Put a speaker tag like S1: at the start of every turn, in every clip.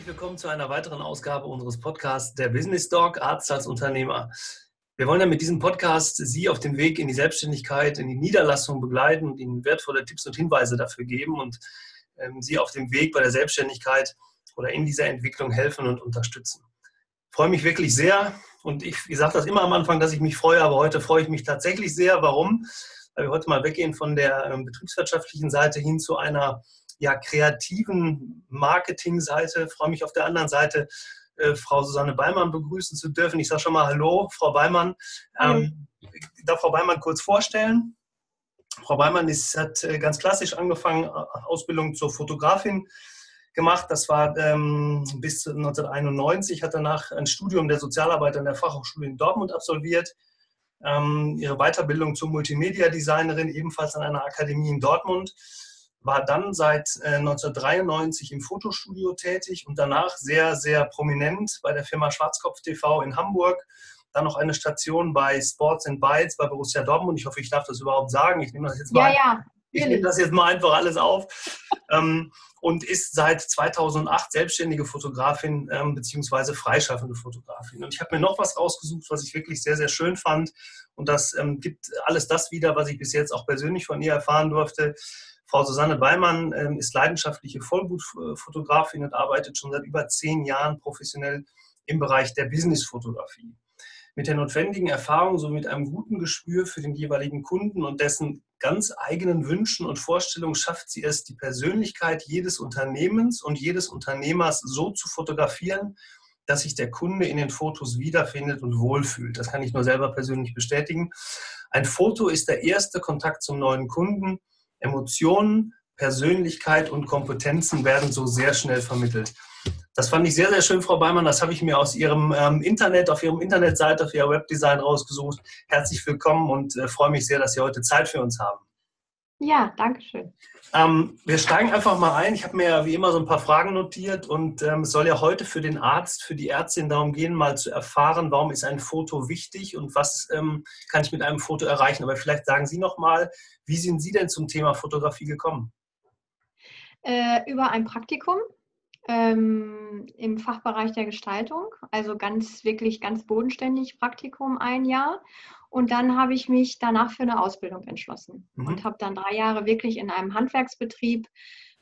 S1: Herzlich willkommen zu einer weiteren Ausgabe unseres Podcasts Der Business Dog, Arzt als Unternehmer. Wir wollen ja mit diesem Podcast Sie auf dem Weg in die Selbstständigkeit, in die Niederlassung begleiten und Ihnen wertvolle Tipps und Hinweise dafür geben und ähm, Sie auf dem Weg bei der Selbstständigkeit oder in dieser Entwicklung helfen und unterstützen. Ich freue mich wirklich sehr und ich, ich sage das immer am Anfang, dass ich mich freue, aber heute freue ich mich tatsächlich sehr. Warum? Weil wir heute mal weggehen von der ähm, betriebswirtschaftlichen Seite hin zu einer ja, kreativen Marketingseite. Ich freue mich auf der anderen Seite, äh, Frau Susanne Beimann begrüßen zu dürfen. Ich sage schon mal Hallo, Frau Beimann. Ähm, ich darf Frau Beimann kurz vorstellen. Frau Beimann ist, hat äh, ganz klassisch angefangen, Ausbildung zur Fotografin gemacht. Das war ähm, bis 1991, hat danach ein Studium der Sozialarbeit an der Fachhochschule in Dortmund absolviert. Ähm, ihre Weiterbildung zur Multimedia-Designerin ebenfalls an einer Akademie in Dortmund war dann seit 1993 äh, im Fotostudio tätig und danach sehr, sehr prominent bei der Firma Schwarzkopf TV in Hamburg. Dann noch eine Station bei Sports and Bytes bei Borussia Dortmund. Ich hoffe, ich darf das überhaupt sagen. Ich nehme das jetzt mal, ja, ja. Ich nehme das jetzt mal einfach alles auf. ähm, und ist seit 2008 selbstständige Fotografin ähm, beziehungsweise freischaffende Fotografin. Und ich habe mir noch was rausgesucht, was ich wirklich sehr, sehr schön fand. Und das ähm, gibt alles das wieder, was ich bis jetzt auch persönlich von ihr erfahren durfte. Frau Susanne Beimann ähm, ist leidenschaftliche Vollblutfotografin und arbeitet schon seit über zehn Jahren professionell im Bereich der Businessfotografie. Mit der notwendigen Erfahrung sowie mit einem guten Gespür für den jeweiligen Kunden und dessen ganz eigenen Wünschen und Vorstellungen schafft sie es, die Persönlichkeit jedes Unternehmens und jedes Unternehmers so zu fotografieren, dass sich der Kunde in den Fotos wiederfindet und wohlfühlt. Das kann ich nur selber persönlich bestätigen. Ein Foto ist der erste Kontakt zum neuen Kunden Emotionen, Persönlichkeit und Kompetenzen werden so sehr schnell vermittelt. Das fand ich sehr, sehr schön, Frau Beimann. Das habe ich mir aus Ihrem ähm, Internet, auf Ihrem Internetseite, auf Ihrer Webdesign rausgesucht. Herzlich willkommen und äh, freue mich sehr, dass Sie heute Zeit für uns haben.
S2: Ja, danke schön.
S1: Ähm, wir steigen einfach mal ein. Ich habe mir ja wie immer so ein paar Fragen notiert und ähm, es soll ja heute für den Arzt, für die Ärztin darum gehen, mal zu erfahren, warum ist ein Foto wichtig und was ähm, kann ich mit einem Foto erreichen. Aber vielleicht sagen Sie noch mal, wie sind Sie denn zum Thema Fotografie gekommen?
S2: Äh, über ein Praktikum ähm, im Fachbereich der Gestaltung, also ganz wirklich ganz bodenständig Praktikum ein Jahr. Und dann habe ich mich danach für eine Ausbildung entschlossen mhm. und habe dann drei Jahre wirklich in einem Handwerksbetrieb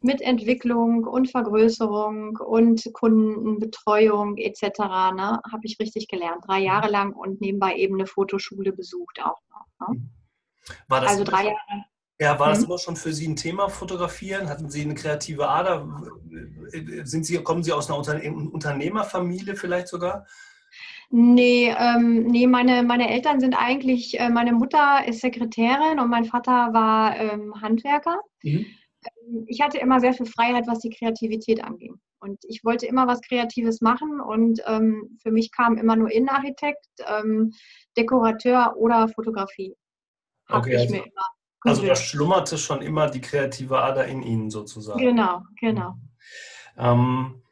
S2: mit Entwicklung und Vergrößerung und Kundenbetreuung etc. Ne, habe ich richtig gelernt, drei Jahre mhm. lang und nebenbei eben eine Fotoschule besucht auch noch. Ne?
S1: War das also drei Jahre. Ja, war das mhm. immer schon für Sie ein Thema, Fotografieren? Hatten Sie eine kreative Ader? Sind Sie, kommen Sie aus einer Unternehmerfamilie vielleicht sogar?
S2: Nee, ähm, nee meine, meine Eltern sind eigentlich, äh, meine Mutter ist Sekretärin und mein Vater war ähm, Handwerker. Mhm. Ähm, ich hatte immer sehr viel Freiheit, was die Kreativität anging. Und ich wollte immer was Kreatives machen und ähm, für mich kam immer nur Innenarchitekt, ähm, Dekorateur oder Fotografie.
S1: Okay, also, also da schlummerte schon immer die kreative Ader in Ihnen sozusagen.
S2: Genau, genau. Mhm.
S1: Ähm,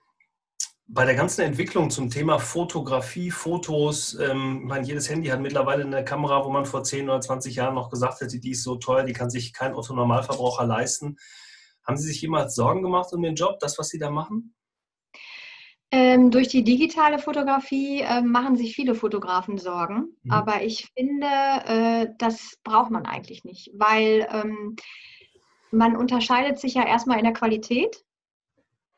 S1: bei der ganzen Entwicklung zum Thema Fotografie, Fotos, ähm, ich meine, jedes Handy hat mittlerweile eine Kamera, wo man vor 10 oder 20 Jahren noch gesagt hätte, die ist so teuer, die kann sich kein Otto-Normalverbraucher leisten. Haben Sie sich jemals Sorgen gemacht um den Job, das, was Sie da machen?
S2: Ähm, durch die digitale Fotografie äh, machen sich viele Fotografen Sorgen, mhm. aber ich finde, äh, das braucht man eigentlich nicht, weil ähm, man unterscheidet sich ja erstmal in der Qualität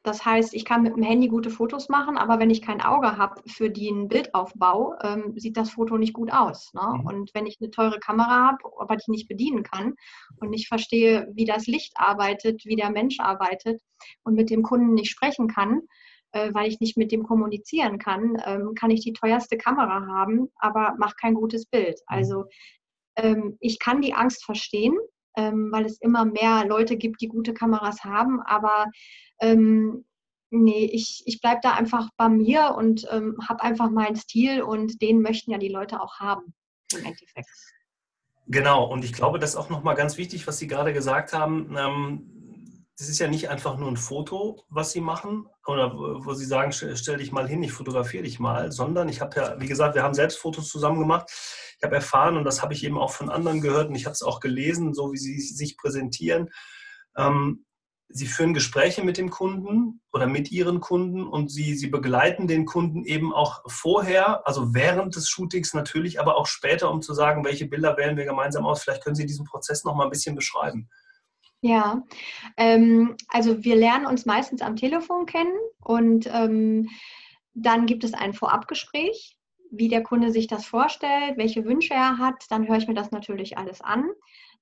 S2: das heißt, ich kann mit dem Handy gute Fotos machen, aber wenn ich kein Auge habe für den Bildaufbau, ähm, sieht das Foto nicht gut aus. Ne? Mhm. Und wenn ich eine teure Kamera habe, aber die nicht bedienen kann und nicht verstehe, wie das Licht arbeitet, wie der Mensch arbeitet und mit dem Kunden nicht sprechen kann, äh, weil ich nicht mit dem kommunizieren kann, ähm, kann ich die teuerste Kamera haben, aber mache kein gutes Bild. Mhm. Also ähm, ich kann die Angst verstehen, ähm, weil es immer mehr Leute gibt, die gute Kameras haben, aber ähm, nee, ich, ich bleibe da einfach bei mir und ähm, habe einfach meinen Stil und den möchten ja die Leute auch haben im Endeffekt.
S1: Genau, und ich glaube, das ist auch nochmal ganz wichtig, was Sie gerade gesagt haben. Das ist ja nicht einfach nur ein Foto, was Sie machen oder wo Sie sagen, stell dich mal hin, ich fotografiere dich mal, sondern ich habe ja, wie gesagt, wir haben selbst Fotos zusammen gemacht. Ich habe erfahren und das habe ich eben auch von anderen gehört und ich habe es auch gelesen, so wie Sie sich präsentieren. Ähm, Sie führen Gespräche mit dem Kunden oder mit Ihren Kunden und Sie, Sie begleiten den Kunden eben auch vorher, also während des Shootings natürlich, aber auch später, um zu sagen, welche Bilder wählen wir gemeinsam aus. Vielleicht können Sie diesen Prozess noch mal ein bisschen beschreiben.
S2: Ja, ähm, also wir lernen uns meistens am Telefon kennen und ähm, dann gibt es ein Vorabgespräch, wie der Kunde sich das vorstellt, welche Wünsche er hat. Dann höre ich mir das natürlich alles an.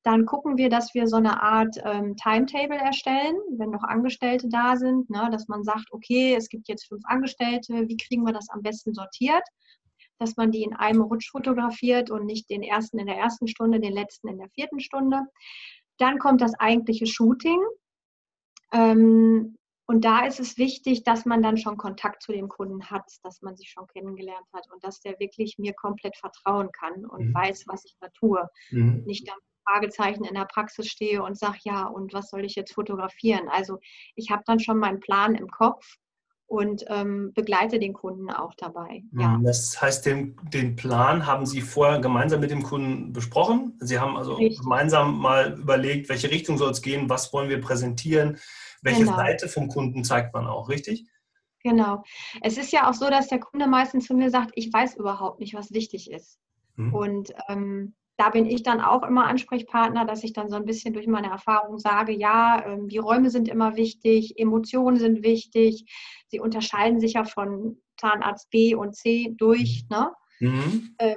S2: Dann gucken wir, dass wir so eine Art ähm, Timetable erstellen, wenn noch Angestellte da sind, ne, dass man sagt, okay, es gibt jetzt fünf Angestellte, wie kriegen wir das am besten sortiert? Dass man die in einem Rutsch fotografiert und nicht den ersten in der ersten Stunde, den letzten in der vierten Stunde. Dann kommt das eigentliche Shooting. Ähm, und da ist es wichtig, dass man dann schon Kontakt zu dem Kunden hat, dass man sich schon kennengelernt hat und dass der wirklich mir komplett vertrauen kann und mhm. weiß, was ich da tue. Mhm. Nicht damit Fragezeichen in der Praxis stehe und sage, ja, und was soll ich jetzt fotografieren? Also ich habe dann schon meinen Plan im Kopf und ähm, begleite den Kunden auch dabei.
S1: Ja. Das heißt, den, den Plan haben Sie vorher gemeinsam mit dem Kunden besprochen. Sie haben also Richtig. gemeinsam mal überlegt, welche Richtung soll es gehen, was wollen wir präsentieren, welche genau. Seite vom Kunden zeigt man auch, richtig?
S2: Genau. Es ist ja auch so, dass der Kunde meistens zu mir sagt, ich weiß überhaupt nicht, was wichtig ist. Hm. Und ähm, da bin ich dann auch immer Ansprechpartner, dass ich dann so ein bisschen durch meine Erfahrung sage, ja, ähm, die Räume sind immer wichtig, Emotionen sind wichtig. Sie unterscheiden sich ja von Zahnarzt B und C durch, mhm. ne? Mhm. Äh,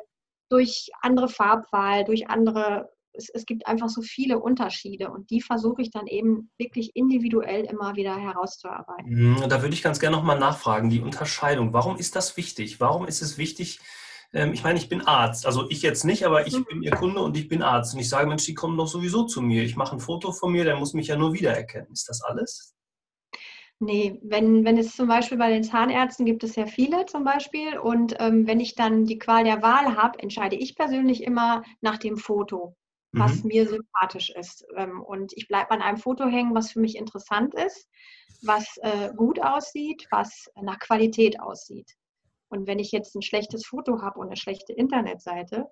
S2: durch andere Farbwahl, durch andere, es, es gibt einfach so viele Unterschiede und die versuche ich dann eben wirklich individuell immer wieder herauszuarbeiten.
S1: Mhm, da würde ich ganz gerne nochmal nachfragen, die Unterscheidung. Warum ist das wichtig? Warum ist es wichtig, ich meine, ich bin Arzt. Also ich jetzt nicht, aber ich mhm. bin Ihr Kunde und ich bin Arzt. Und ich sage, Mensch, die kommen doch sowieso zu mir. Ich mache ein Foto von mir, der muss mich ja nur wiedererkennen. Ist das alles?
S2: Nee, wenn, wenn es zum Beispiel bei den Zahnärzten gibt es ja viele zum Beispiel und ähm, wenn ich dann die Qual der Wahl habe, entscheide ich persönlich immer nach dem Foto, was mhm. mir sympathisch ist. Ähm, und ich bleibe an einem Foto hängen, was für mich interessant ist, was äh, gut aussieht, was nach Qualität aussieht. Und wenn ich jetzt ein schlechtes Foto habe und eine schlechte Internetseite,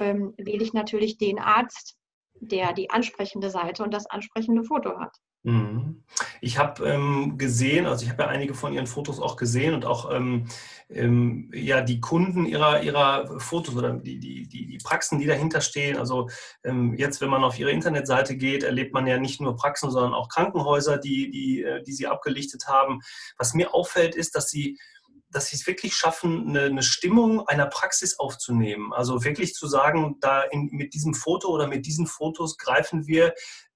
S2: ähm, wähle ich natürlich den Arzt, der die ansprechende Seite und das ansprechende Foto hat.
S1: Mhm. Ich habe ähm, gesehen, also ich habe ja einige von Ihren Fotos auch gesehen und auch ähm, ähm, ja die Kunden ihrer, ihrer Fotos oder die, die, die, Praxen, die dahinter stehen. Also ähm, jetzt, wenn man auf Ihre Internetseite geht, erlebt man ja nicht nur Praxen, sondern auch Krankenhäuser, die, die, äh, die Sie abgelichtet haben. Was mir auffällt, ist, dass Sie dass sie es wirklich schaffen, eine, eine, Stimmung einer Praxis aufzunehmen. Also wirklich zu sagen, da in, mit diesem Foto oder mit diesen Fotos greifen wir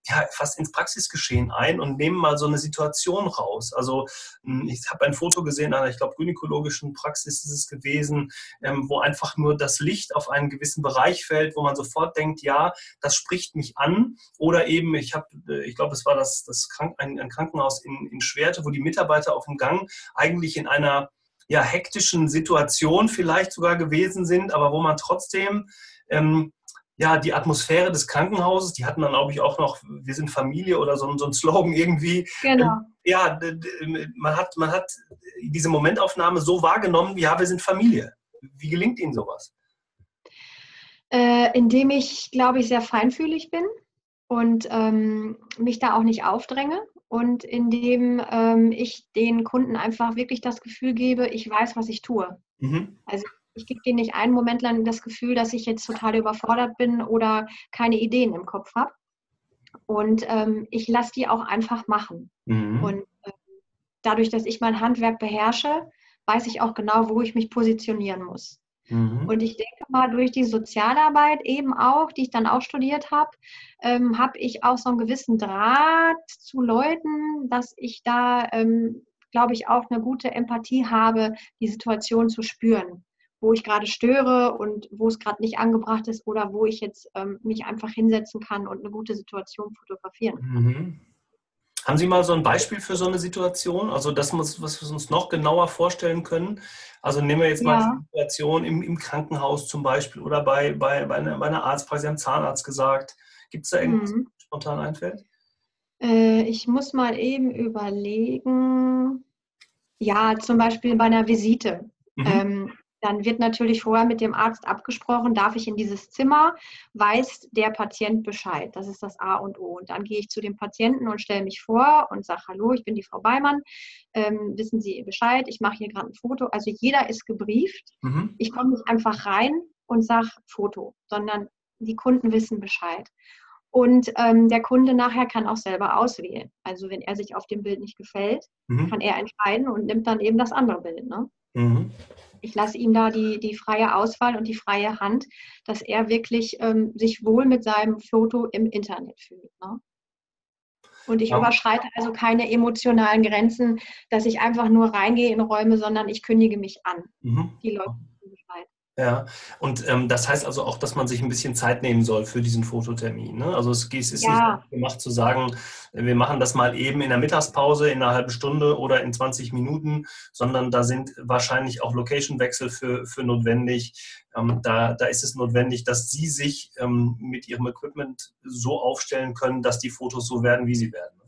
S1: ja, fast ins Praxisgeschehen ein und nehmen mal so eine Situation raus. Also hm, ich habe ein Foto gesehen einer, ich glaube, gynäkologischen Praxis ist es gewesen, ähm, wo einfach nur das Licht auf einen gewissen Bereich fällt, wo man sofort denkt, ja, das spricht mich an. Oder eben, ich habe, äh, ich glaube, es war das, das Krank ein, ein Krankenhaus in, in Schwerte, wo die Mitarbeiter auf dem Gang eigentlich in einer ja, hektischen Situation vielleicht sogar gewesen sind, aber wo man trotzdem ähm, ja, die Atmosphäre des Krankenhauses, die hatten dann, glaube ich, auch noch, wir sind Familie oder so, so ein Slogan irgendwie. Genau. Ähm, ja, man hat, man hat diese Momentaufnahme so wahrgenommen, ja, wir sind Familie. Wie gelingt Ihnen sowas?
S2: Äh, indem ich, glaube ich, sehr feinfühlig bin und ähm, mich da auch nicht aufdränge und indem ähm, ich den Kunden einfach wirklich das Gefühl gebe, ich weiß, was ich tue. Mhm. Also ich gebe denen nicht einen Moment lang das Gefühl, dass ich jetzt total überfordert bin oder keine Ideen im Kopf habe. Und ähm, ich lasse die auch einfach machen. Mhm. Und äh, dadurch, dass ich mein Handwerk beherrsche, weiß ich auch genau, wo ich mich positionieren muss. Mhm. Und ich denke mal, durch die Sozialarbeit eben auch, die ich dann auch studiert habe, ähm, habe ich auch so einen gewissen Draht zu Leuten, dass ich da, ähm, glaube ich, auch eine gute Empathie habe, die Situation zu spüren, wo ich gerade störe und wo es gerade nicht angebracht ist oder wo ich jetzt ähm, mich einfach hinsetzen kann und eine gute Situation fotografieren kann. Mhm.
S1: Haben Sie mal so ein Beispiel für so eine Situation? Also, das muss, was wir uns noch genauer vorstellen können. Also, nehmen wir jetzt mal ja. die Situation im, im, Krankenhaus zum Beispiel oder bei, bei, bei, einer, bei einer Arztpraxis, Sie haben Zahnarzt gesagt. Gibt es da irgendwas, mhm. was spontan einfällt?
S2: Äh, ich muss mal eben überlegen. Ja, zum Beispiel bei einer Visite. Mhm. Ähm, Dann wird natürlich vorher mit dem Arzt abgesprochen, darf ich in dieses Zimmer, weiß der Patient Bescheid. Das ist das A und O. Und dann gehe ich zu dem Patienten und stelle mich vor und sage, hallo, ich bin die Frau Beimann. Ähm, wissen Sie Bescheid? Ich mache hier gerade ein Foto. Also jeder ist gebrieft. Mhm. Ich komme nicht einfach rein und sage Foto, sondern die Kunden wissen Bescheid. Und ähm, der Kunde nachher kann auch selber auswählen. Also wenn er sich auf dem Bild nicht gefällt, mhm. kann er entscheiden und nimmt dann eben das andere Bild. Ne? Mhm. Ich lasse ihm da die, die freie Auswahl und die freie Hand, dass er wirklich ähm, sich wohl mit seinem Foto im Internet fühlt. Ne? Und ich ja. überschreite also keine emotionalen Grenzen, dass ich einfach nur reingehe in Räume, sondern ich kündige mich an. Mhm. Die Leute
S1: ja, und ähm, das heißt also auch, dass man sich ein bisschen Zeit nehmen soll für diesen Fototermin. Ne? Also es ist ja. nicht gemacht zu sagen, wir machen das mal eben in der Mittagspause in einer halben Stunde oder in 20 Minuten, sondern da sind wahrscheinlich auch Location-Wechsel für, für notwendig. Ähm, da, da ist es notwendig, dass Sie sich ähm, mit Ihrem Equipment so aufstellen können, dass die Fotos so werden, wie sie werden.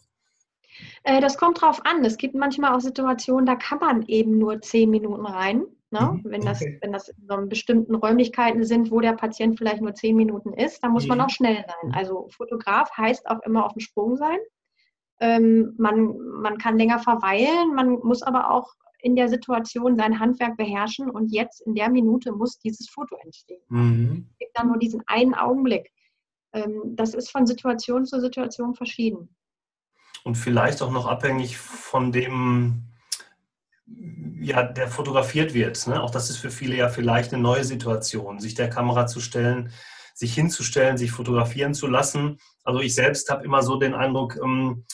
S2: Äh, das kommt drauf an. Es gibt manchmal auch Situationen, da kann man eben nur zehn Minuten rein. Ne? Mhm. Wenn, das, okay. wenn das in so bestimmten Räumlichkeiten sind, wo der Patient vielleicht nur zehn Minuten ist, dann muss mhm. man auch schnell sein. Also Fotograf heißt auch immer auf dem Sprung sein. Ähm, man, man kann länger verweilen, man muss aber auch in der Situation sein Handwerk beherrschen und jetzt in der Minute muss dieses Foto entstehen. Mhm. Es gibt dann nur diesen einen Augenblick. Ähm, das ist von Situation zu Situation verschieden.
S1: Und vielleicht auch noch abhängig von dem, ja, der fotografiert wird. Ne? Auch das ist für viele ja vielleicht eine neue Situation, sich der Kamera zu stellen, sich hinzustellen, sich fotografieren zu lassen. Also ich selbst habe immer so den Eindruck, ähm,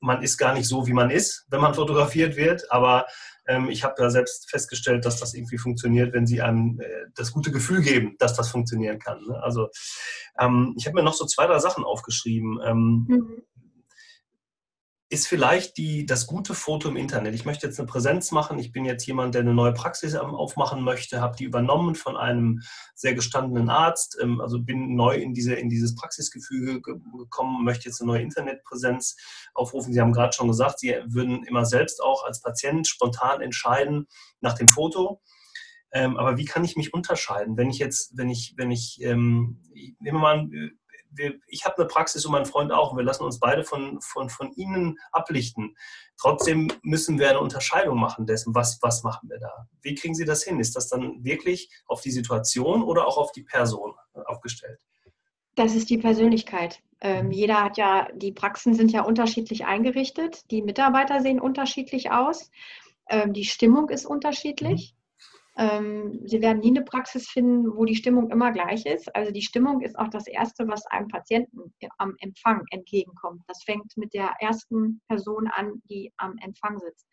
S1: man ist gar nicht so, wie man ist, wenn man fotografiert wird. Aber ähm, ich habe ja selbst festgestellt, dass das irgendwie funktioniert, wenn sie einem äh, das gute Gefühl geben, dass das funktionieren kann. Ne? Also ähm, ich habe mir noch so zwei, drei Sachen aufgeschrieben. Mhm ist vielleicht die, das gute Foto im Internet. Ich möchte jetzt eine Präsenz machen. Ich bin jetzt jemand, der eine neue Praxis aufmachen möchte, habe die übernommen von einem sehr gestandenen Arzt, ähm, also bin neu in, diese, in dieses Praxisgefüge gekommen, möchte jetzt eine neue Internetpräsenz aufrufen. Sie haben gerade schon gesagt, Sie würden immer selbst auch als Patient spontan entscheiden nach dem Foto. Ähm, aber wie kann ich mich unterscheiden, wenn ich jetzt, wenn ich, wenn ich, ähm, nehmen wir mal wir, ich habe eine Praxis und mein Freund auch und wir lassen uns beide von, von, von Ihnen ablichten. Trotzdem müssen wir eine Unterscheidung machen dessen, was, was machen wir da. Wie kriegen Sie das hin? Ist das dann wirklich auf die Situation oder auch auf die Person aufgestellt?
S2: Das ist die Persönlichkeit. Ähm, jeder hat ja, die Praxen sind ja unterschiedlich eingerichtet, die Mitarbeiter sehen unterschiedlich aus, ähm, die Stimmung ist unterschiedlich. Ähm, Sie werden nie eine Praxis finden, wo die Stimmung immer gleich ist. Also die Stimmung ist auch das Erste, was einem Patienten am Empfang entgegenkommt. Das fängt mit der ersten Person an, die am Empfang sitzt.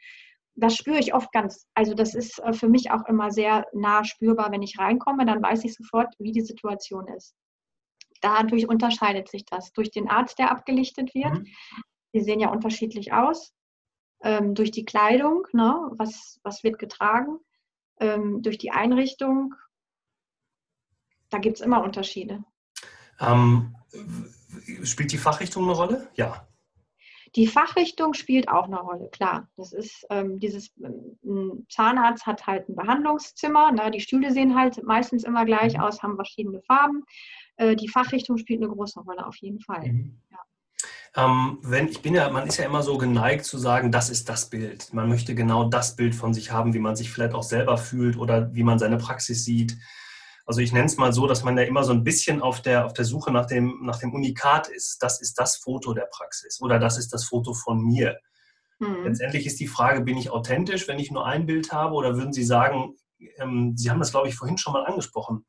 S2: Das spüre ich oft ganz. Also das ist äh, für mich auch immer sehr nah spürbar, wenn ich reinkomme, dann weiß ich sofort, wie die Situation ist. Dadurch unterscheidet sich das. Durch den Arzt, der abgelichtet wird. Mhm. Die sehen ja unterschiedlich aus. Ähm, durch die Kleidung, ne? was, was wird getragen ähm, durch die Einrichtung. Da gibt es immer Unterschiede.
S1: Ähm, spielt die Fachrichtung eine Rolle? Ja.
S2: Die Fachrichtung spielt auch eine Rolle, klar. Das ist ähm, dieses ähm, Zahnarzt hat halt ein Behandlungszimmer. Ne? Die Stühle sehen halt meistens immer gleich mhm. aus, haben verschiedene Farben. Äh, die Fachrichtung spielt eine große Rolle auf jeden Fall. Mhm.
S1: Ähm, wenn, ich bin ja, man ist ja immer so geneigt zu sagen, das ist das Bild. Man möchte genau das Bild von sich haben, wie man sich vielleicht auch selber fühlt oder wie man seine Praxis sieht. Also ich nenne es mal so, dass man ja immer so ein bisschen auf der, auf der Suche nach dem, nach dem Unikat ist. Das ist das Foto der Praxis oder das ist das Foto von mir. Mhm. Letztendlich ist die Frage, bin ich authentisch, wenn ich nur ein Bild habe oder würden Sie sagen, ähm, Sie haben das, glaube ich, vorhin schon mal angesprochen,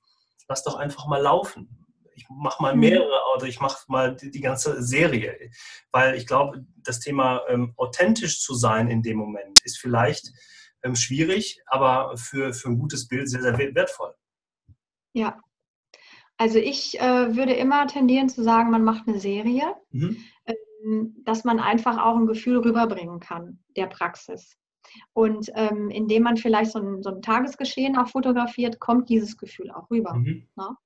S1: lass doch einfach mal laufen ich mache mal mhm. mehrere oder ich mache mal die, die, ganze Serie. Weil ich glaube, das Thema ähm, authentisch zu sein in dem Moment ist vielleicht ähm, schwierig, aber für, für ein gutes Bild sehr, sehr wertvoll.
S2: Ja. Also ich äh, würde immer tendieren zu sagen, man macht eine Serie, mhm. ähm, dass man einfach auch ein Gefühl rüberbringen kann der Praxis. Und ähm, indem man vielleicht so ein, so ein, Tagesgeschehen auch fotografiert, kommt dieses Gefühl auch rüber. Mhm. Ne?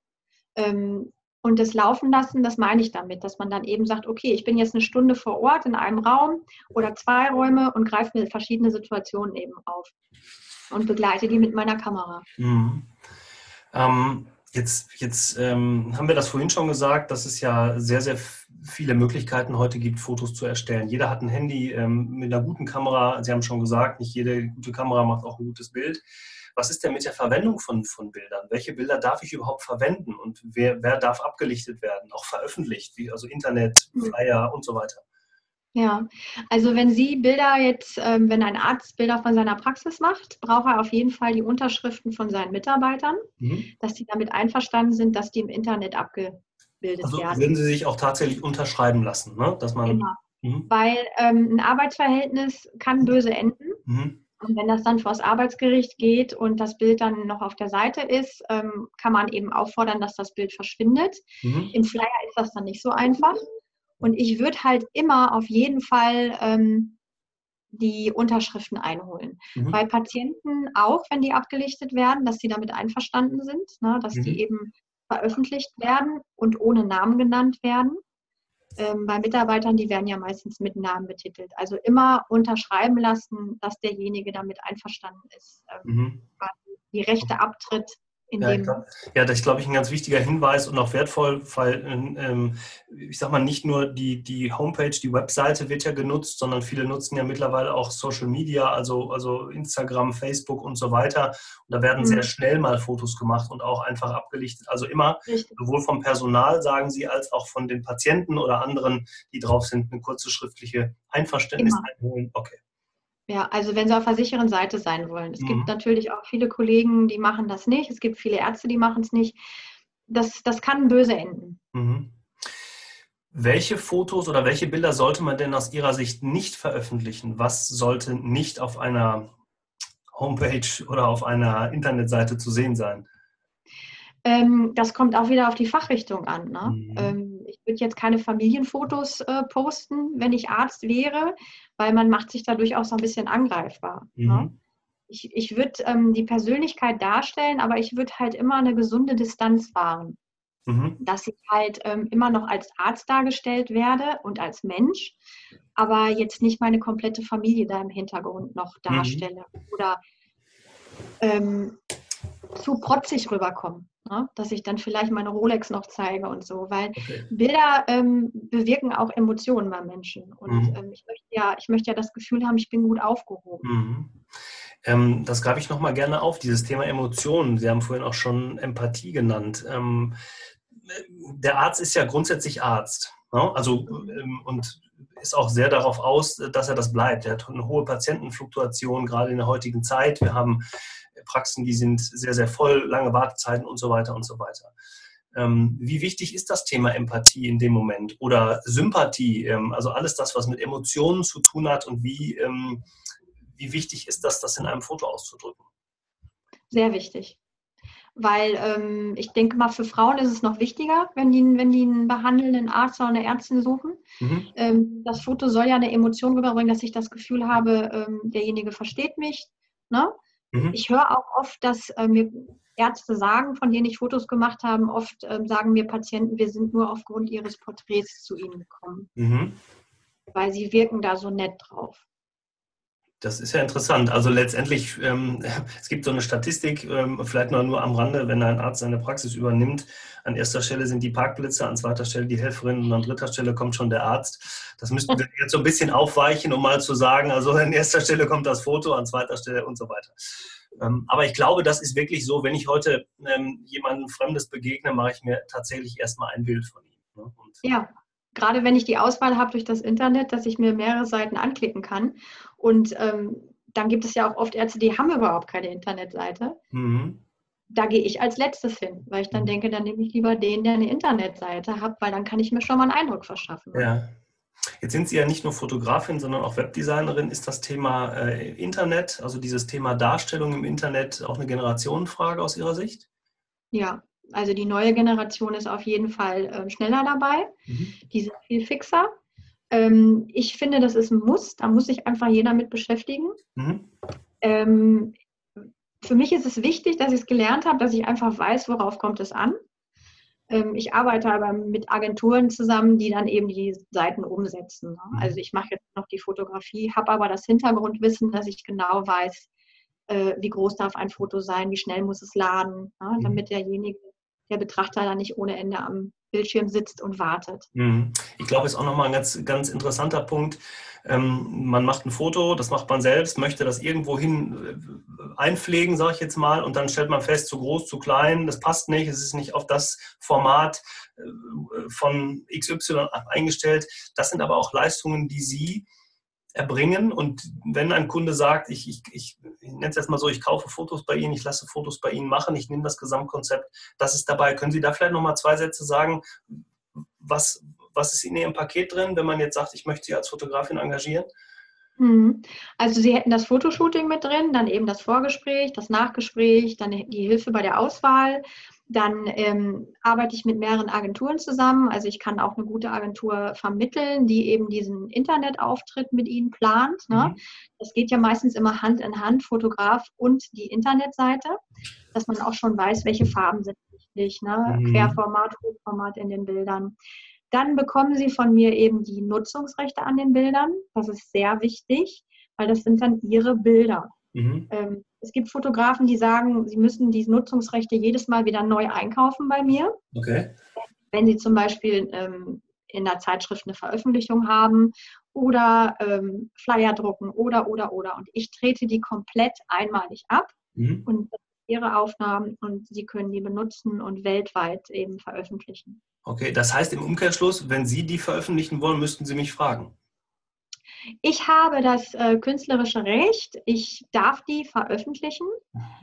S2: Ähm, und das Laufen lassen, das meine ich damit, dass man dann eben sagt, okay, ich bin jetzt eine Stunde vor Ort in einem Raum oder zwei Räume und greife mir verschiedene Situationen eben auf. und begleite die mit meiner Kamera. Mhm.
S1: Ähm, jetzt jetzt ähm, haben wir das vorhin schon gesagt, dass es ja sehr, sehr viele Möglichkeiten heute gibt, Fotos zu erstellen. Jeder hat ein Handy ähm, mit einer guten Kamera. Sie haben schon gesagt, nicht jede gute Kamera macht auch ein gutes Bild. Was ist denn mit der Verwendung von, von Bildern? Welche Bilder darf ich überhaupt verwenden und wer, wer darf abgelichtet werden, auch veröffentlicht, wie also Internet. Flyer und so weiter?
S2: Ja, also wenn Sie Bilder jetzt, ähm, wenn ein Arzt Bilder von seiner Praxis macht, braucht er auf jeden Fall die Unterschriften von seinen Mitarbeitern, mhm. dass die damit einverstanden sind, dass die im Internet abgebildet also werden.
S1: Würden Sie sich auch tatsächlich unterschreiben lassen, ne? dass man. Genau.
S2: Mhm. Weil ähm, ein Arbeitsverhältnis kann böse enden. Mhm. Und wenn das dann vor das Arbeitsgericht geht und das Bild dann noch auf der Seite ist, ähm, kann man eben auffordern, dass das Bild verschwindet. Mhm. Im Flyer ist das dann nicht so einfach. Und ich würde halt immer auf jeden Fall ähm, die Unterschriften einholen. Mhm. Bei Patienten auch, wenn die abgelichtet werden, dass sie damit einverstanden sind, ne, dass mhm. die eben veröffentlicht werden und ohne Namen genannt werden. Ähm, bei Mitarbeitern, die werden ja meistens mit Namen betitelt. Also immer unterschreiben lassen, dass derjenige damit einverstanden ist, ähm, mhm. die Rechte abtritt,
S1: ja, dem. Ja, das ist, glaube ich, ein ganz wichtiger Hinweis und auch wertvoll, weil ähm, ich sage mal, nicht nur die, die Homepage, die Webseite wird ja genutzt, sondern viele nutzen ja mittlerweile auch Social Media, also, also Instagram, Facebook und so weiter. Und da werden mhm. sehr schnell mal Fotos gemacht und auch einfach abgelichtet. Also immer Richtig. sowohl vom Personal, sagen Sie, als auch von den Patienten oder anderen, die drauf sind, eine kurze schriftliche Einverständnis einholen.
S2: Okay. Ja, also wenn Sie auf der sicheren Seite sein wollen. Es mhm. gibt natürlich auch viele Kollegen, die machen das nicht. Es gibt viele Ärzte, die machen es nicht. Das, das kann böse enden. Mhm.
S1: Welche Fotos oder welche Bilder sollte man denn aus Ihrer Sicht nicht veröffentlichen? Was sollte nicht auf einer Homepage oder auf einer Internetseite zu sehen sein?
S2: Ähm, das kommt auch wieder auf die Fachrichtung an. Ne? Mhm. Ähm, ich würde jetzt keine Familienfotos äh, posten, wenn ich Arzt wäre, weil man macht sich da durchaus ein bisschen angreifbar. Ne? Mhm. Ne? Ich, ich würde ähm, die Persönlichkeit darstellen, aber ich würde halt immer eine gesunde Distanz wahren. Mhm. Dass ich halt ähm, immer noch als Arzt dargestellt werde und als Mensch, aber jetzt nicht meine komplette Familie da im Hintergrund noch mhm. darstelle oder ähm, zu protzig rüberkomme. Ne? Dass ich dann vielleicht meine Rolex noch zeige und so, weil okay. Bilder ähm, bewirken auch Emotionen bei Menschen. Und mhm. ähm, ich, möchte ja, ich möchte ja das Gefühl haben, ich bin gut aufgehoben. Mhm.
S1: Ähm, das greife ich nochmal gerne auf, dieses Thema Emotionen. Sie haben vorhin auch schon Empathie genannt. Ähm, der Arzt ist ja grundsätzlich Arzt. Ne? Also ähm, und ist auch sehr darauf aus, dass er das bleibt. Er hat eine hohe Patientenfluktuation, gerade in der heutigen Zeit. Wir haben Praxen, die sind sehr, sehr voll, lange Wartezeiten und so weiter und so weiter. Ähm, wie wichtig ist das Thema Empathie in dem Moment oder Sympathie, ähm, also alles das, was mit Emotionen zu tun hat und wie, ähm, wie wichtig ist das, das in einem Foto auszudrücken?
S2: Sehr wichtig. Weil ähm, ich denke mal, für Frauen ist es noch wichtiger, wenn die, wenn die einen behandelnden Arzt oder eine Ärztin suchen. Mhm. Ähm, das Foto soll ja eine Emotion rüberbringen, dass ich das Gefühl habe, ähm, derjenige versteht mich. Ne? Mhm. Ich höre auch oft, dass äh, mir Ärzte sagen, von denen ich Fotos gemacht habe, oft ähm, sagen mir Patienten, wir sind nur aufgrund ihres Porträts zu ihnen gekommen. Mhm. Weil sie wirken da so nett drauf.
S1: Das ist ja interessant. Also letztendlich, ähm, es gibt so eine Statistik, ähm, vielleicht nur, nur am Rande, wenn ein Arzt seine Praxis übernimmt. An erster Stelle sind die Parkplätze, an zweiter Stelle die Helferin und an dritter Stelle kommt schon der Arzt. Das müssten wir jetzt so ein bisschen aufweichen, um mal zu sagen, also an erster Stelle kommt das Foto, an zweiter Stelle und so weiter. Ähm, aber ich glaube, das ist wirklich so, wenn ich heute ähm, jemandem Fremdes begegne, mache ich mir tatsächlich erstmal ein Bild von ihm.
S2: Ne? ja, gerade wenn ich die Auswahl habe durch das Internet, dass ich mir mehrere Seiten anklicken kann. Und ähm, dann gibt es ja auch oft Ärzte, die haben überhaupt keine Internetseite. Mhm. Da gehe ich als letztes hin, weil ich dann mhm. denke, dann nehme ich lieber den, der eine Internetseite hat, weil dann kann ich mir schon mal einen Eindruck verschaffen.
S1: Ja. Jetzt sind Sie ja nicht nur Fotografin, sondern auch Webdesignerin. Ist das Thema äh, Internet, also dieses Thema Darstellung im Internet, auch eine Generationenfrage aus Ihrer Sicht?
S2: Ja, also die neue Generation ist auf jeden Fall äh, schneller dabei. Mhm. Die sind viel fixer. Ähm, ich finde, das ist ein Muss. Da muss sich einfach jeder mit beschäftigen. Mhm. Ähm, für mich ist es wichtig, dass ich es gelernt habe, dass ich einfach weiß, worauf kommt es an. Ähm, ich arbeite aber mit Agenturen zusammen, die dann eben die Seiten umsetzen. Ne? Mhm. Also ich mache jetzt noch die Fotografie, habe aber das Hintergrundwissen, dass ich genau weiß, äh, wie groß darf ein Foto sein, wie schnell muss es laden, ja, mhm. damit derjenige, der Betrachter da nicht ohne Ende am Bildschirm sitzt und wartet.
S1: Mhm. Ich glaube, ist auch nochmal ein ganz, ganz interessanter Punkt. Ähm, man macht ein Foto, das macht man selbst, möchte das irgendwo hin äh, einpflegen, sage ich jetzt mal, und dann stellt man fest, zu groß, zu klein, das passt nicht, es ist nicht auf das Format äh, von XY eingestellt. Das sind aber auch Leistungen, die Sie erbringen. Und wenn ein Kunde sagt, ich, ich, ich, ich nenne es jetzt mal so, ich kaufe Fotos bei Ihnen, ich lasse Fotos bei Ihnen machen, ich nehme das Gesamtkonzept, das ist dabei. Können Sie da vielleicht nochmal zwei Sätze sagen, was, was ist in Ihrem Paket drin, wenn man jetzt sagt, ich möchte Sie als Fotografin engagieren?
S2: Mhm. Also Sie hätten das Fotoshooting mit drin, dann eben das Vorgespräch, das Nachgespräch, dann die Hilfe bei der Auswahl. Dann ähm, arbeite ich mit mehreren Agenturen zusammen. Also ich kann auch eine gute Agentur vermitteln, die eben diesen Internetauftritt mit Ihnen plant. Ne? Mhm. Das geht ja meistens immer Hand in Hand, Fotograf und die Internetseite, dass man auch schon weiß, welche Farben sind wichtig, ne? Mhm. Querformat, Hochformat in den Bildern. Dann bekommen Sie von mir eben die Nutzungsrechte an den Bildern. Das ist sehr wichtig, weil das sind dann Ihre Bilder. Mhm. Ähm, es gibt Fotografen, die sagen, sie müssen die Nutzungsrechte jedes Mal wieder neu einkaufen bei mir. Okay. Wenn sie zum Beispiel ähm, in der Zeitschrift eine Veröffentlichung haben oder ähm, Flyer drucken oder, oder, oder. Und ich trete die komplett einmalig ab mhm. und ihre Aufnahmen und sie können die benutzen und weltweit eben veröffentlichen.
S1: Okay, das heißt im Umkehrschluss, wenn Sie die veröffentlichen wollen, müssten Sie mich fragen.
S2: Ich habe das äh, künstlerische Recht, ich darf die veröffentlichen,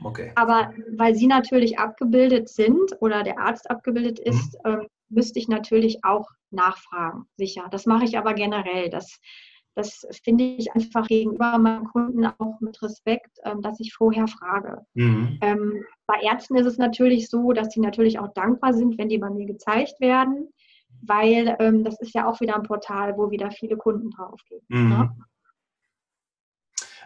S2: okay. aber weil sie natürlich abgebildet sind oder der Arzt abgebildet mhm. ist, mhm. ähm, müsste ich natürlich auch nachfragen, sicher. Das mache ich aber generell. Das, das finde ich einfach gegenüber meinen Kunden auch mit Respekt, ähm, dass ich vorher frage. Mhm. Ähm, bei Ärzten ist es natürlich so, dass sie natürlich auch dankbar sind, wenn die bei mir gezeigt werden weil ähm, das ist ja auch wieder ein Portal, wo wieder viele Kunden draufgehen. Mhm. Ne?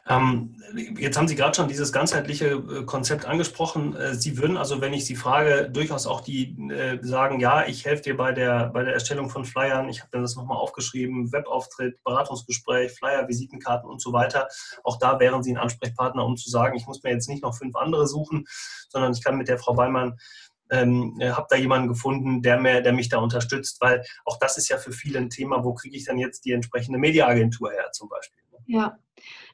S1: Ähm, jetzt haben Sie gerade schon dieses ganzheitliche äh, Konzept angesprochen. Äh, Sie würden also, wenn ich Sie frage, durchaus auch die äh, sagen, ja, ich helfe dir bei der, bei der Erstellung von Flyern. Ich habe das nochmal aufgeschrieben, Webauftritt, Beratungsgespräch, Flyer, Visitenkarten und so weiter. Auch da wären Sie ein Ansprechpartner, um zu sagen, ich muss mir jetzt nicht noch fünf andere suchen, sondern ich kann mit der Frau Weimann ähm, äh, habe da jemanden gefunden, der, mir, der mich da unterstützt, weil auch das ist ja für viele ein Thema, wo kriege ich dann jetzt die entsprechende Mediaagentur her zum Beispiel.
S2: Ne? Ja,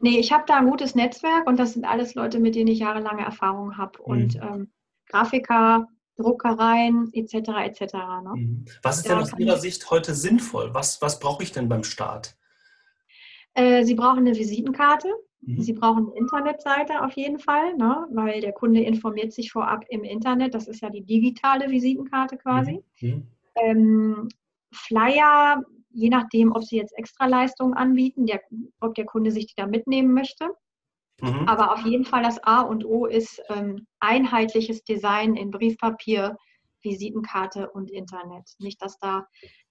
S2: nee, ich habe da ein gutes Netzwerk und das sind alles Leute, mit denen ich jahrelange Erfahrung habe und mhm. ähm, Grafiker, Druckereien etc. etc. Ne?
S1: Mhm. Was ist denn aus Ihrer Sicht heute sinnvoll? Was, was brauche ich denn beim Start?
S2: Äh, Sie brauchen eine Visitenkarte. Mhm. Sie brauchen eine Internetseite auf jeden Fall, ne? weil der Kunde informiert sich vorab im Internet. Das ist ja die digitale Visitenkarte quasi. Mhm. mhm. Ähm, Flyer, je nachdem, ob Sie jetzt Extraleistungen anbieten, der, ob der Kunde sich die da mitnehmen möchte. Mhm. Aber auf jeden Fall das A und O ist ähm, einheitliches Design in Briefpapier, Visitenkarte und Internet. Nicht, dass da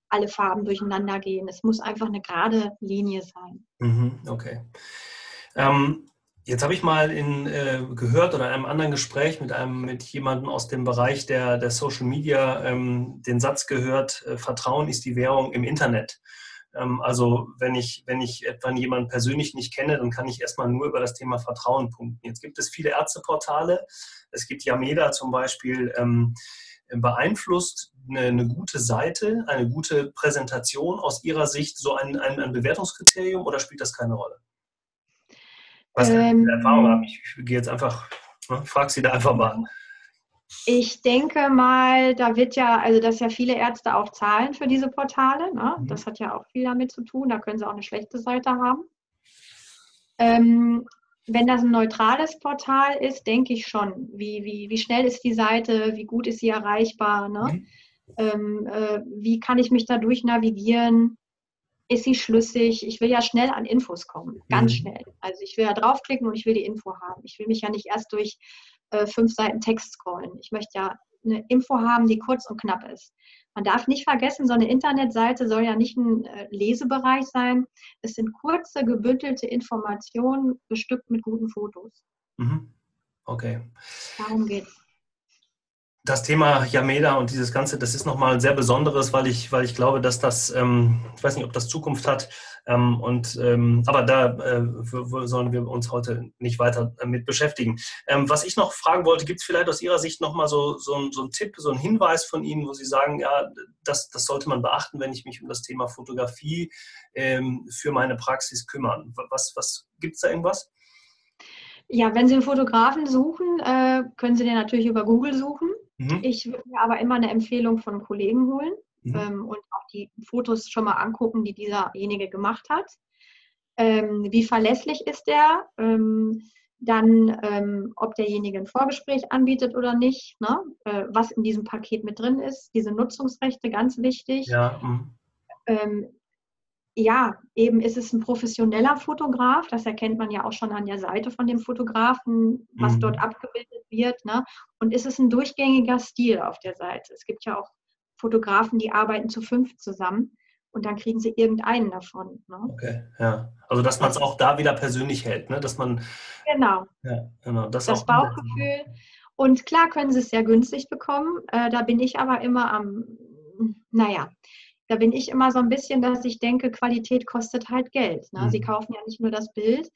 S2: alle Farben durcheinander gehen. Es muss einfach eine gerade Linie sein.
S1: Mhm, okay. Ähm, jetzt habe ich mal in, äh, gehört oder in einem anderen Gespräch mit einem mit jemandem aus dem Bereich der, der Social Media ähm, den Satz gehört: äh, Vertrauen ist die Währung im Internet. Ähm, also wenn ich wenn ich etwa jemanden persönlich nicht kenne, dann kann ich erstmal nur über das Thema Vertrauen punkten. Jetzt gibt es viele Ärzteportale. Es gibt Yameda zum Beispiel. Ähm, beeinflusst eine, eine, gute Seite, eine gute Präsentation aus Ihrer Sicht so ein, ein, ein Bewertungskriterium oder spielt das keine Rolle? Was ähm, Erfahrung haben? Ich, ich gehe jetzt einfach, ne, frag Sie da einfach mal.
S2: Ich denke mal, da wird ja, also dass ja viele Ärzte auch zahlen für diese Portale. Ne? Mhm. Das hat ja auch viel damit zu tun. Da können sie auch eine schlechte Seite haben. Ähm, wenn das ein neutrales Portal ist, denke ich schon. Wie, wie, wie schnell ist die Seite? Wie gut ist sie erreichbar? Ne? Mhm. Ähm, äh, wie kann ich mich da durch navigieren? Ist sie schlüssig? Ich will ja schnell an Infos kommen, ganz mhm. schnell. Also ich will ja draufklicken und ich will die Info haben. Ich will mich ja nicht erst durch äh, fünf Seiten Text scrollen. Ich möchte ja eine Info haben, die kurz und knapp ist. Man darf nicht vergessen, so eine Internetseite soll ja nicht ein äh, Lesebereich sein. Es sind kurze, gebündelte Informationen bestückt mit guten Fotos.
S1: Mhm. Okay.
S2: Darum geht's.
S1: Das Thema Yameda und dieses Ganze, das ist nochmal sehr Besonderes, weil ich, weil ich glaube, dass das, ähm, ich weiß nicht, ob das Zukunft hat. Ähm, und, ähm, aber da äh, sollen wir uns heute nicht weiter mit beschäftigen. Ähm, was ich noch fragen wollte, gibt es vielleicht aus Ihrer Sicht nochmal so, so, so einen Tipp, so einen Hinweis von Ihnen, wo Sie sagen, ja, das, das sollte man beachten, wenn ich mich um das Thema Fotografie ähm, für meine Praxis kümmern. Was, was gibt es da irgendwas?
S2: Ja, wenn Sie einen Fotografen suchen, äh, können Sie den natürlich über Google suchen. Mhm. Ich würde mir aber immer eine Empfehlung von Kollegen holen mhm. ähm, und auch die Fotos schon mal angucken, die dieserjenige gemacht hat. Ähm, wie verlässlich ist der? Ähm, dann, ähm, ob derjenige ein Vorgespräch anbietet oder nicht, ne? äh, was in diesem Paket mit drin ist, diese Nutzungsrechte, ganz wichtig. Ja, mhm. Ja, eben ist es ein professioneller Fotograf, das erkennt man ja auch schon an der Seite von dem Fotografen, was mhm. dort abgebildet wird. Ne? Und ist es ein durchgängiger Stil auf der Seite? Es gibt ja auch Fotografen, die arbeiten zu fünf zusammen und dann kriegen sie irgendeinen davon. Ne?
S1: Okay, ja. Also dass man es auch da wieder persönlich hält, ne? dass man.
S2: Genau.
S1: Ja, genau.
S2: Das, das Bauchgefühl. Und klar können sie es sehr günstig bekommen. Äh, da bin ich aber immer am, naja, da bin ich immer so ein bisschen, dass ich denke, Qualität kostet halt Geld. Ne? Mhm. Sie kaufen ja nicht nur das Bild.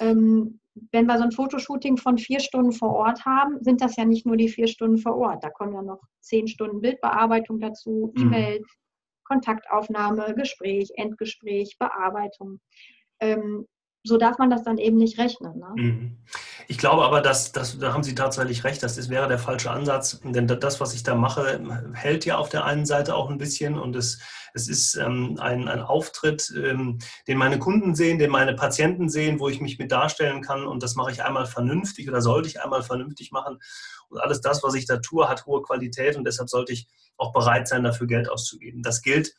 S2: Ähm, wenn wir so ein Fotoshooting von vier Stunden vor Ort haben, sind das ja nicht nur die vier Stunden vor Ort. Da kommen ja noch zehn Stunden Bildbearbeitung dazu, mhm. E-Mails, Kontaktaufnahme, Gespräch, Endgespräch, Bearbeitung. Ähm, so darf man das dann eben nicht rechnen. Ne? Mhm.
S1: Ich glaube aber, dass, dass, da haben Sie tatsächlich recht, das ist, wäre der falsche Ansatz, denn das, was ich da mache, hält ja auf der einen Seite auch ein bisschen und es, es ist ähm, ein, ein Auftritt, ähm, den meine Kunden sehen, den meine Patienten sehen, wo ich mich mit darstellen kann und das mache ich einmal vernünftig oder sollte ich einmal vernünftig machen und alles das, was ich da tue, hat hohe Qualität und deshalb sollte ich auch bereit sein, dafür Geld auszugeben. Das gilt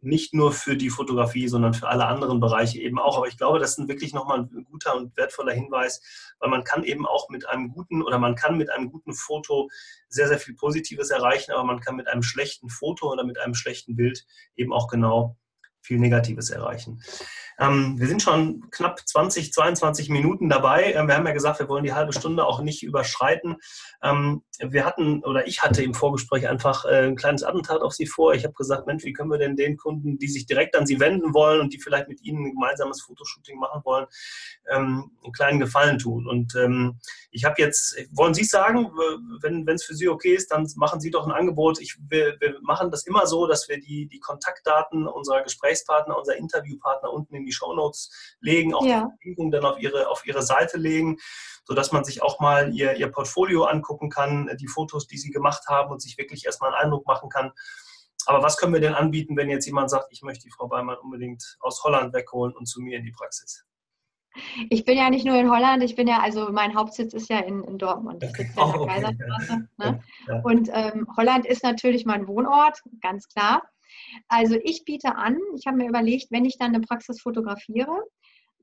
S1: nicht nur für die Fotografie, sondern für alle anderen Bereiche eben auch. Aber ich glaube, das ist wirklich nochmal ein guter und wertvoller Hinweis, weil man kann eben auch mit einem guten oder man kann mit einem guten Foto sehr, sehr viel Positives erreichen, aber man kann mit einem schlechten Foto oder mit einem schlechten Bild eben auch genau viel Negatives erreichen. Ähm, wir sind schon knapp 20, 22 Minuten dabei. Ähm, wir haben ja gesagt, wir wollen die halbe Stunde auch nicht überschreiten. Ähm, wir hatten oder ich hatte im Vorgespräch einfach äh, ein kleines Attentat auf Sie vor. Ich habe gesagt, Mensch, wie können wir denn den Kunden, die sich direkt an Sie wenden wollen und die vielleicht mit Ihnen ein gemeinsames Fotoshooting machen wollen, ähm, einen kleinen Gefallen tun? Und ähm, ich habe jetzt, wollen Sie sagen, wenn es für Sie okay ist, dann machen Sie doch ein Angebot. Ich, wir, wir machen das immer so, dass wir die, die Kontaktdaten unserer Gesprächspartner, unserer Interviewpartner unten in die Shownotes legen, auch ja. die Verlinkung dann auf ihre, auf ihre Seite legen, sodass man sich auch mal ihr, ihr Portfolio angucken kann, die Fotos, die sie gemacht haben und sich wirklich erstmal einen Eindruck machen kann. Aber was können wir denn anbieten, wenn jetzt jemand sagt, ich möchte die Frau Beimann unbedingt aus Holland wegholen und zu mir in die Praxis?
S2: Ich bin ja nicht nur in Holland, ich bin ja, also mein Hauptsitz ist ja in, in Dortmund. Ich sitze ja in der Kaiserstraße. Ne? Und ähm, Holland ist natürlich mein Wohnort, ganz klar. Also ich biete an, ich habe mir überlegt, wenn ich dann eine Praxis fotografiere,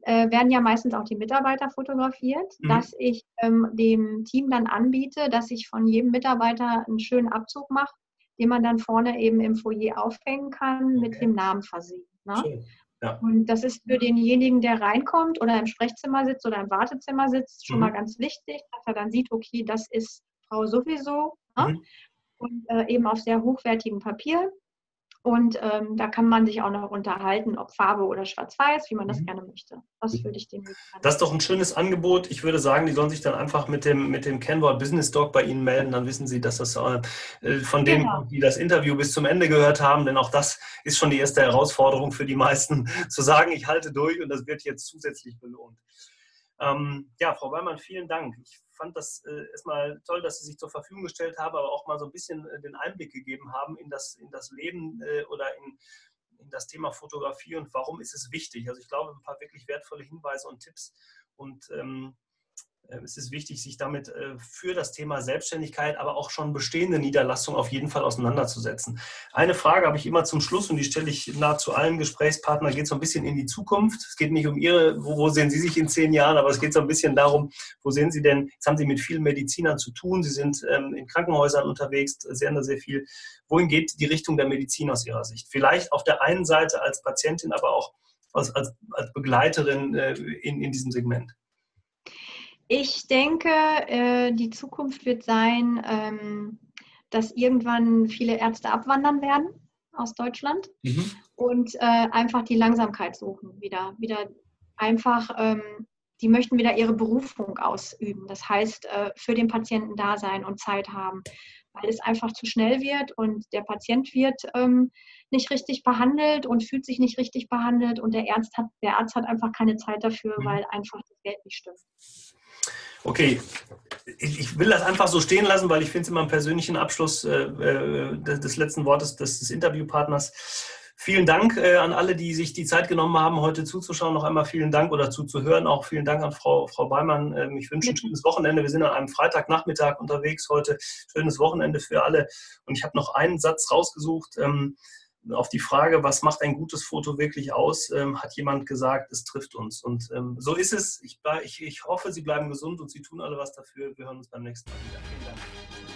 S2: äh, werden ja meistens auch die Mitarbeiter fotografiert, mhm. dass ich ähm, dem Team dann anbiete, dass ich von jedem Mitarbeiter einen schönen Abzug mache, den man dann vorne eben im Foyer aufhängen kann, okay. mit dem Namen versehen. Ne? Ja. Und das ist für denjenigen, der reinkommt oder im Sprechzimmer sitzt oder im Wartezimmer sitzt, schon mhm. mal ganz wichtig, dass er dann sieht, okay, das ist Frau sowieso. Ne? Mhm. Und äh, eben auf sehr hochwertigem Papier. Und ähm, da kann man sich auch noch unterhalten, ob Farbe oder Schwarz-Weiß, wie man das mhm. gerne möchte. Das würde ich dem
S1: Das ist doch ein schönes Angebot. Ich würde sagen, die sollen sich dann einfach mit dem, mit dem Kennwort Business Dog bei Ihnen melden. Dann wissen Sie, dass das äh, von denen, genau. die das Interview bis zum Ende gehört haben, denn auch das ist schon die erste Herausforderung für die meisten, zu sagen, ich halte durch und das wird jetzt zusätzlich belohnt. Ähm, ja, Frau Weimann, vielen Dank. Ich fand das äh, erstmal toll, dass Sie sich zur Verfügung gestellt haben, aber auch mal so ein bisschen äh, den Einblick gegeben haben in das, in das Leben äh, oder in, in das Thema Fotografie und warum ist es wichtig. Also ich glaube, ein paar wirklich wertvolle Hinweise und Tipps und ähm, es ist wichtig, sich damit äh, für das Thema Selbstständigkeit, aber auch schon bestehende Niederlassungen auf jeden Fall auseinanderzusetzen. Eine Frage habe ich immer zum Schluss und die stelle ich nahezu allen Gesprächspartnern, geht so ein bisschen in die Zukunft. Es geht nicht um Ihre, wo, wo sehen Sie sich in zehn Jahren, aber es geht so ein bisschen darum, wo sehen Sie denn, jetzt haben Sie mit vielen Medizinern zu tun, Sie sind ähm, in Krankenhäusern unterwegs, sehr, sehr viel. Wohin geht die Richtung der Medizin aus Ihrer Sicht? Vielleicht auf der einen Seite als Patientin, aber auch als, als, als Begleiterin äh, in, in diesem Segment.
S2: Ich denke, äh, die Zukunft wird sein, ähm, dass irgendwann viele Ärzte abwandern werden aus Deutschland mhm. und äh, einfach die Langsamkeit suchen, wieder, wieder einfach, ähm, die möchten wieder ihre Berufung ausüben. Das heißt, äh, für den Patienten da sein und Zeit haben, weil es einfach zu schnell wird und der Patient wird ähm, nicht richtig behandelt und fühlt sich nicht richtig behandelt und der Arzt hat, der Arzt hat einfach keine Zeit dafür, mhm. weil einfach das Geld nicht stimmt.
S1: Okay, ich, will das einfach so stehen lassen, weil ich finde es immer einen persönlichen Abschluss äh, äh des, des, letzten Wortes des, des Interviewpartners. Vielen Dank äh, an alle, die sich die Zeit genommen haben, heute zuzuschauen. Noch einmal vielen Dank oder zuzuhören. Auch vielen Dank an Frau, Frau Beimann. Ähm, ich wünsche ein schönes Wochenende. Wir sind an einem Freitagnachmittag unterwegs heute. Schönes Wochenende für alle. Und ich habe noch einen Satz rausgesucht. Ähm, auf die Frage, was macht ein gutes Foto wirklich aus, ähm, hat jemand gesagt, es trifft uns. Und ähm, so ist es. Ich, ich, ich hoffe, Sie bleiben gesund und Sie tun alle was dafür. Wir hören uns beim nächsten Mal wieder. Vielen Dank.